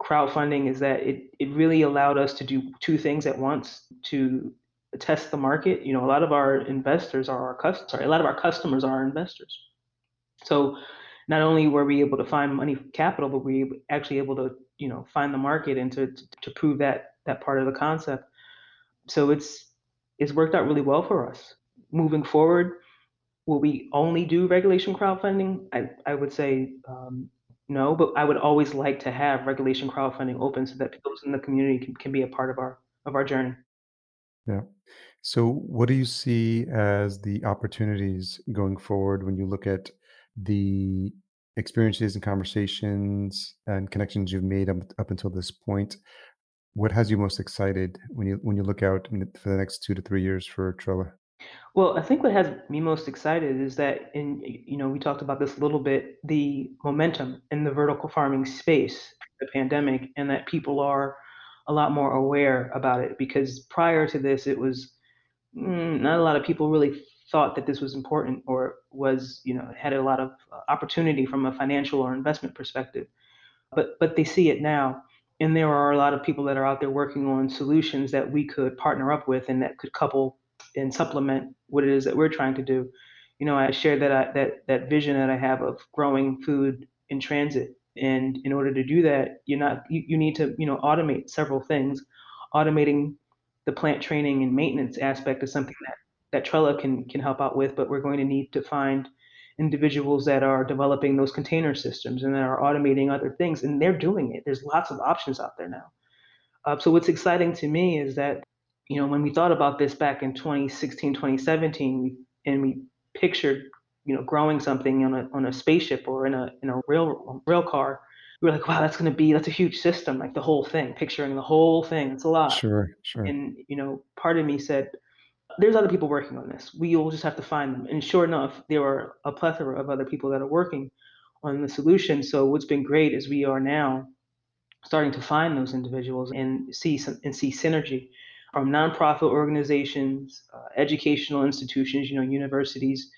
crowdfunding is that it, it really allowed us to do two things at once to test the market. You know, a lot of our investors are our customers, sorry, a lot of our customers are our investors. So not only were we able to find money capital, but we were actually able to, you know, find the market and to, to prove that that part of the concept. So it's it's worked out really well for us. Moving forward, will we only do regulation crowdfunding? I, I would say um, no, but I would always like to have regulation crowdfunding open so that people in the community can, can be a part of our of our journey. Yeah. So what do you see as the opportunities going forward when you look at the experiences and conversations and connections you've made up, up until this point? What has you most excited when you when you look out for the next two to three years for Trella? Well, I think what has me most excited is that in you know we talked about this a little bit, the momentum in the vertical farming space, the pandemic, and that people are a lot more aware about it because prior to this, it was mm, not a lot of people really thought that this was important or was you know had a lot of opportunity from a financial or investment perspective. But but they see it now and there are a lot of people that are out there working on solutions that we could partner up with and that could couple and supplement what it is that we're trying to do you know i share that I, that that vision that i have of growing food in transit and in order to do that you're not you, you need to you know automate several things automating the plant training and maintenance aspect is something that that Trella can can help out with, but we're going to need to find individuals that are developing those container systems and that are automating other things, and they're doing it. There's lots of options out there now. Uh, so what's exciting to me is that you know when we thought about this back in 2016, 2017, and we pictured you know growing something on a on a spaceship or in a in a rail rail car. We were like, wow, that's going to be that's a huge system, like the whole thing, picturing the whole thing. It's a lot. Sure, sure. And you know, part of me said, there's other people working on this. We will just have to find them. And sure enough, there are a plethora of other people that are working on the solution. So what's been great is we are now starting to find those individuals and see some, and see synergy from nonprofit organizations, uh, educational institutions, you know, universities,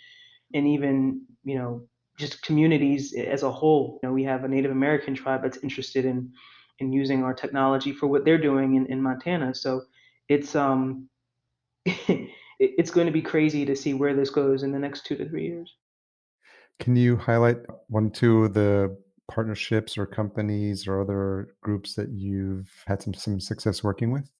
and even you know just communities as a whole. You know, we have a Native American tribe that's interested in in using our technology for what they're doing in, in Montana. So it's um [LAUGHS] it's going to be crazy to see where this goes in the next two to three years. Can you highlight one, two of the partnerships or companies or other groups that you've had some, some success working with?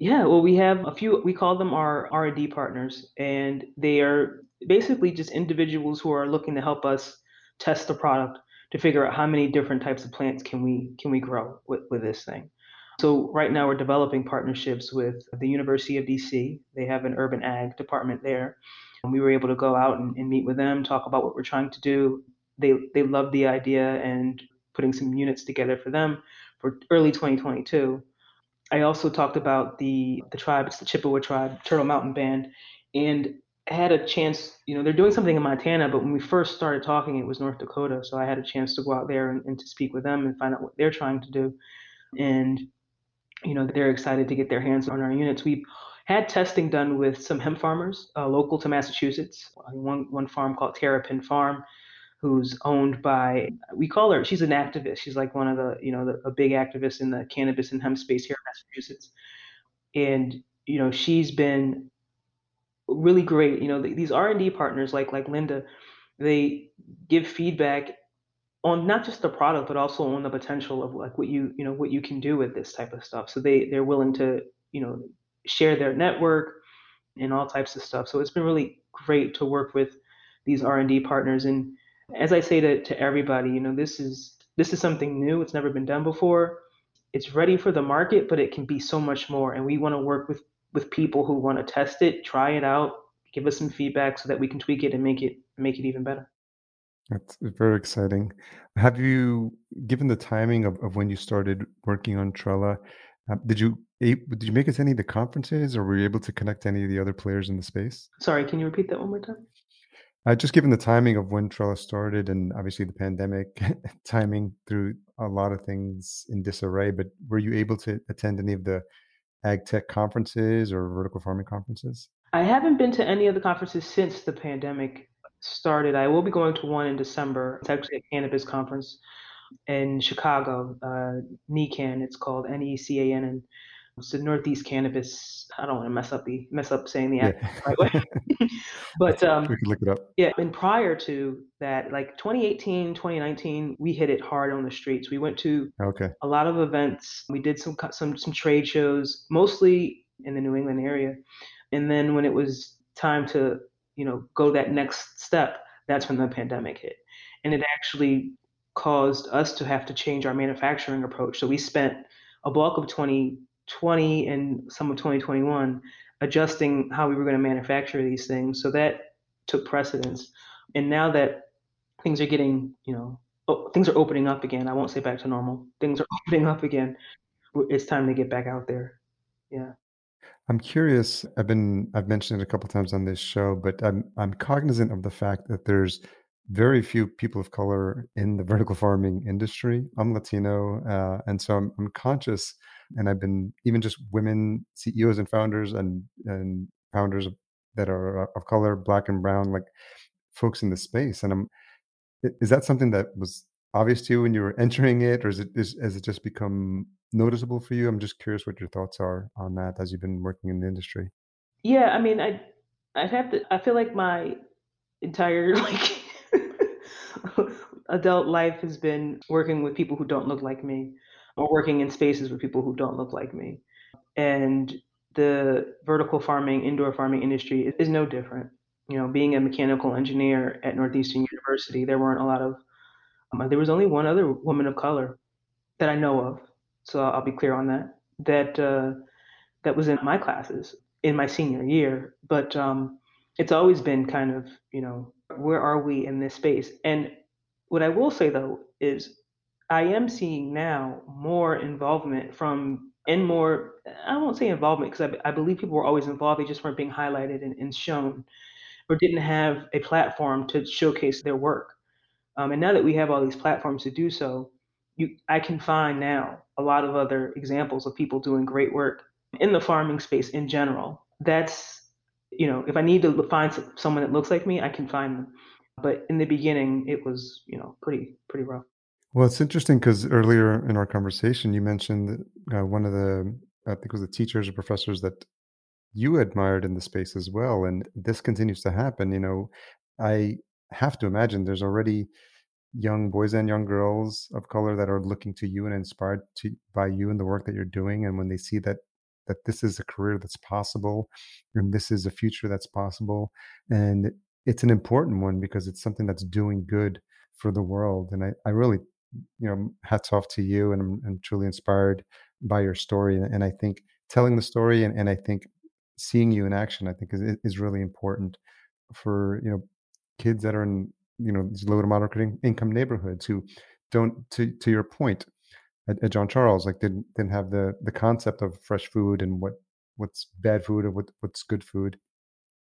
Yeah, well, we have a few. We call them our R&D partners, and they are basically just individuals who are looking to help us test the product to figure out how many different types of plants can we can we grow with, with this thing. So right now we're developing partnerships with the University of DC. They have an urban ag department there. And we were able to go out and, and meet with them, talk about what we're trying to do. They they love the idea and putting some units together for them for early 2022. I also talked about the the tribe, it's the Chippewa tribe, Turtle Mountain Band, and had a chance, you know, they're doing something in Montana, but when we first started talking, it was North Dakota. So I had a chance to go out there and, and to speak with them and find out what they're trying to do. And you know, they're excited to get their hands on our units. We've had testing done with some hemp farmers uh, local to Massachusetts. One one farm called Terrapin Farm, who's owned by we call her. She's an activist. She's like one of the you know the, a big activist in the cannabis and hemp space here in Massachusetts, and you know she's been really great. You know these R and D partners like like Linda, they give feedback on not just the product but also on the potential of like what you you know what you can do with this type of stuff. So they they're willing to you know share their network and all types of stuff. So it's been really great to work with these R&D partners. And as I say to, to everybody, you know, this is this is something new. It's never been done before. It's ready for the market, but it can be so much more. And we want to work with with people who want to test it, try it out, give us some feedback so that we can tweak it and make it make it even better. That's very exciting. Have you, given the timing of, of when you started working on Trella, uh, did you did you make it to any of the conferences, or were you able to connect any of the other players in the space? Sorry, can you repeat that one more time? Uh, just given the timing of when Trella started, and obviously the pandemic [LAUGHS] timing through a lot of things in disarray, but were you able to attend any of the ag tech conferences or vertical farming conferences? I haven't been to any of the conferences since the pandemic started. I will be going to one in December. It's actually a cannabis conference in Chicago, uh, NECANN. It's called N E C A N, it's the Northeast Cannabis. I don't want to mess up the mess up saying the yeah. right way, [LAUGHS] but [LAUGHS] um, we can look it up. Yeah, and prior to that, like 2018, 2019, we hit it hard on the streets. We went to okay a lot of events. We did some some some trade shows, mostly in the New England area, and then when it was time to you know go that next step, that's when the pandemic hit, and it actually caused us to have to change our manufacturing approach. So we spent a bulk of 2020 and some of 2021 adjusting how we were going to manufacture these things. So that took precedence. And now that things are getting, you know, oh, things are opening up again. I won't say back to normal. Things are [LAUGHS] opening up again. It's time to get back out there. Yeah. I'm curious. I've been I've mentioned it a couple times on this show, but I'm I'm cognizant of the fact that there's very few people of color in the [LAUGHS] vertical farming industry. I'm Latino, uh, and so I'm, I'm, conscious, and I've been even just women CEOs and founders and and founders that are of color, black and brown, like folks in the space. And I'm, is that something that was obvious to you when you were [LAUGHS] entering it, or is it is, has it just become noticeable for you? I'm just curious what your thoughts are on that as you've been working in the industry. Yeah, I mean, I I'd have to. I feel like my entire [LAUGHS] like adult life has been working with people who don't look like me or working in spaces with people who don't look like me. And the vertical farming, indoor farming industry is no different. You know, being a mechanical engineer at Northeastern University, there weren't a lot of, um, there was only one other woman of color that I know of. So I'll be clear on that. That uh, that was in my classes in my senior year. But um, it's always been kind of, you know, where are we in this space? And what I will say though is I am seeing now more involvement from and more I won't say involvement because I, I, believe people were always involved, they just weren't being highlighted and, and shown or didn't have a platform to showcase their work. Um, and now that we have all these platforms to do so, you I can find now a lot of other examples of people doing great work in the farming space in general. That's you know, if I need to find someone that looks like me, I can find them. But in the beginning, it was, you know, pretty pretty rough. Well, it's interesting because earlier in our conversation, you mentioned uh, one of the, I think it was the teachers or professors that you admired in the space as well, and this continues to happen. You know, I have to imagine there's already young boys and young girls of color that are looking to you and inspired to, by you and the work that you're doing, and when they see that that this is a career that's possible and this is a future that's possible and it's an important one because it's something that's doing good for the world and i, I really you know hats off to you and I'm, I'm truly inspired by your story and i think telling the story and, and i think seeing you in action i think is, is really important for you know kids that are in you know these low to moderate income neighborhoods who don't to to your point at, at John Charles, like didn't didn't have the the concept of fresh food and what what's bad food or what what's good food.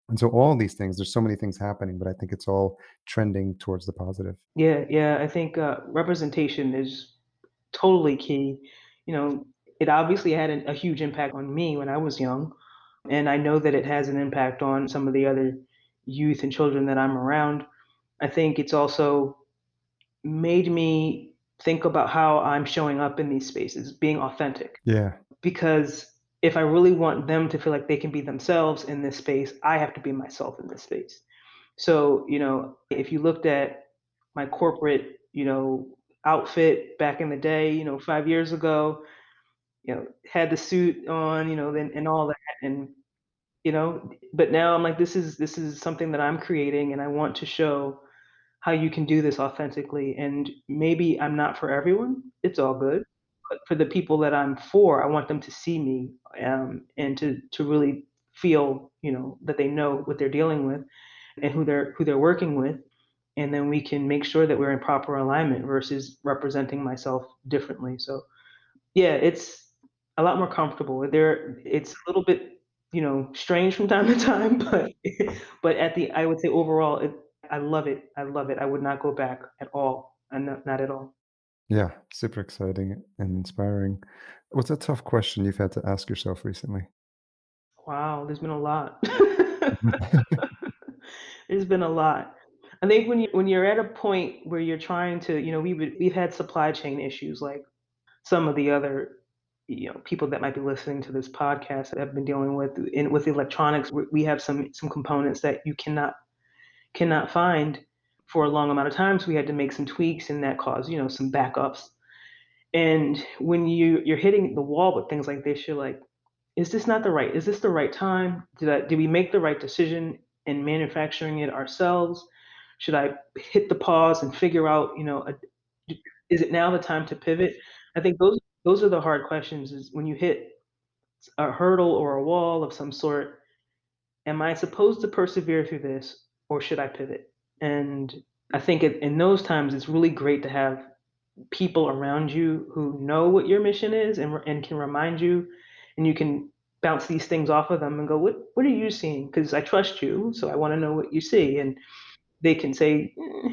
And so all these things, there's so many things happening, but I think it's all trending towards the positive. Yeah, yeah. I think uh, representation is totally key. You know, it obviously had a, a huge impact on me when I was young. And I know that it has an impact on some of the other youth and children that I'm around. I think it's also made me think about how I'm showing up in these spaces, being authentic. Yeah. Because if I really want them to feel like they can be themselves in this space, I have to be myself in this space. So, you know, if you looked at my corporate, you know, outfit back in the day, you know, five years ago, you know, had the suit on, you know, then and all that, and you know, but now I'm like, this is this is something that I'm creating, and I want to show how you can do this authentically. And maybe I'm not for everyone. It's all good, but for the people that I'm for, I want them to see me um, and to to really feel, you know, that they know what they're dealing with and who they're who they're working with. And then we can make sure that we're in proper alignment versus representing myself differently. So yeah it's a lot more comfortable. There it's a little bit you know strange from time to time [LAUGHS] but but at the i would say overall it, i love it. I love it. I would not go back at all. And not, not at all yeah super exciting and inspiring. What's a tough question you've had to ask yourself recently? Wow there's been a lot. [LAUGHS] [LAUGHS] There's been a lot. I think when you when you're at a point where you're trying to, you know, we we've had supply chain issues like some of the other you know people that might be listening to this podcast that have been dealing with in with electronics we have some some components that you cannot cannot find for a long amount of time so we had to make some tweaks and that caused you know some backups and when you you're hitting the wall with things like this you're like is this not the right is this the right time did I did we make the right decision in manufacturing it ourselves should I hit the pause and figure out, you know, a, is it now the time to pivot? I think those those are the hard questions. Is when you hit a hurdle or a wall of some sort, am I supposed to persevere through this, or should I pivot? And I think in those times, it's really great to have people around you who know what your mission is and, and can remind you, and you can bounce these things off of them and go, what what are you seeing? Because I trust you, so I want to know what you see. And they can say, eh,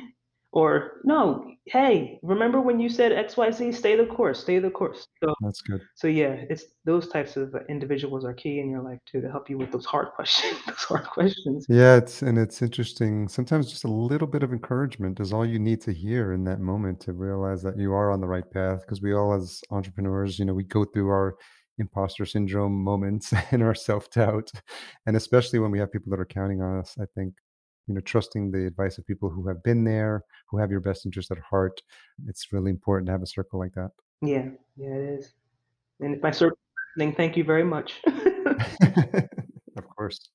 or no, hey, remember when you said XYZ? Stay the course, stay the course. So that's good. So yeah, it's those types of individuals are key in your life too to help you with those hard questions. [LAUGHS] those hard questions. Yeah, it's and it's interesting. Sometimes just a little bit of encouragement is all you need to hear in that moment to realize that you are on the right path. Because we all, as entrepreneurs, you know, we go through our imposter syndrome moments [LAUGHS] and our self doubt, and especially when we have people that are counting on us. I think you know trusting the advice of people who have been there who have your best interest at heart it's really important to have a circle like that. Yeah yeah it is. And if my circle then thank you very much. [LAUGHS] Of course.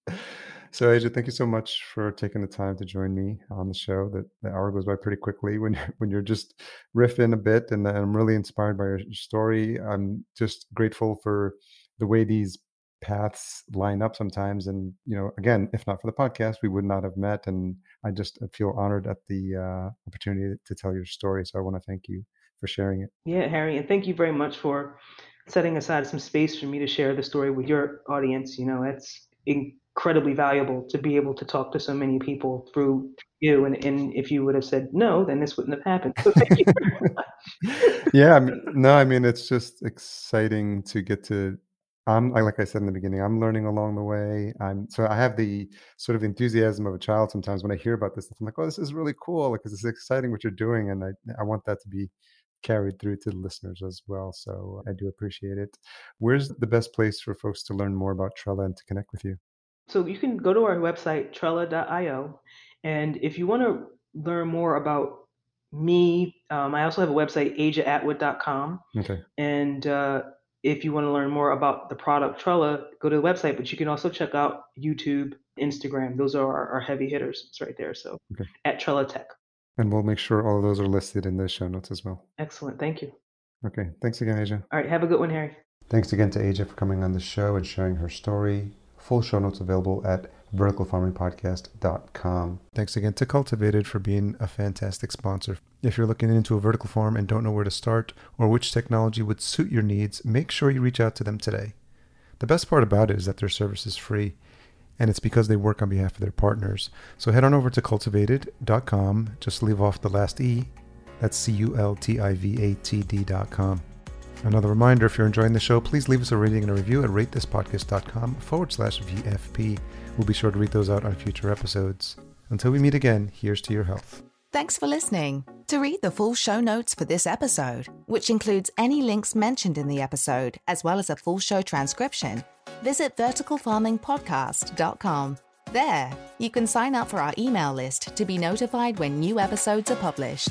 So AJ, thank you so much for taking the time to join me on the show. That the hour goes by pretty quickly when when you're just riffing a bit, and I'm really inspired by your story. I'm just grateful for the way these paths line up sometimes and you know again if not for the podcast we would not have met and i just feel honored at the uh, opportunity to tell your story so i want to thank you for sharing it. Yeah harry and thank you very much for setting aside some space for me to share the story with your audience you know it's incredibly valuable to be able to talk to so many people through you and, and if you would have said no then this wouldn't have happened. So [LAUGHS] yeah I mean, no i mean it's just exciting to get to I'm like I said in the beginning, I'm learning along the way. I'm so I have the sort of enthusiasm of a child sometimes when I hear about this stuff. I'm like, oh, this is really cool because it's exciting what you're doing, and I I want that to be carried through to the listeners as well. So I do appreciate it. Where's the best place for folks to learn more about Trella and to connect with you? So you can go to our website Trella.io, and if you want to learn more about me, um, I also have a website ajaatwood.com. Okay. And uh, if you want to learn more about the product Trella, go to the website, but you can also check out YouTube, Instagram. Those are our, our heavy hitters. It's right there. So okay. at Trella Tech. And we'll make sure all of those are listed in the show notes as well. Excellent. Thank you. Okay. Thanks again, AJ. All right. Have a good one, Harry. Thanks again to AJ for coming on the show and sharing her story. Full show notes available at verticalfarmingpodcast.com. Thanks again to Cultivatd for being a fantastic sponsor. If you're looking into a vertical farm and don't know where to start or which technology would suit your needs, make sure you reach out to them today. The best part about it is that their service is free, and it's because they work on behalf of their partners. So head on over to cultivatd.com, just leave off the last E. That's C U L T I V A T D.com. Another reminder if you're enjoying the show, please leave us a rating and a review at ratethispodcast.com forward slash VFP. We'll be sure to read those out on future episodes. Until we meet again, here's to your health. Thanks for listening. To read the full show notes for this episode, which includes any links mentioned in the episode, as well as a full show transcription, visit verticalfarmingpodcast.com. There, you can sign up for our email list to be notified when new episodes are published.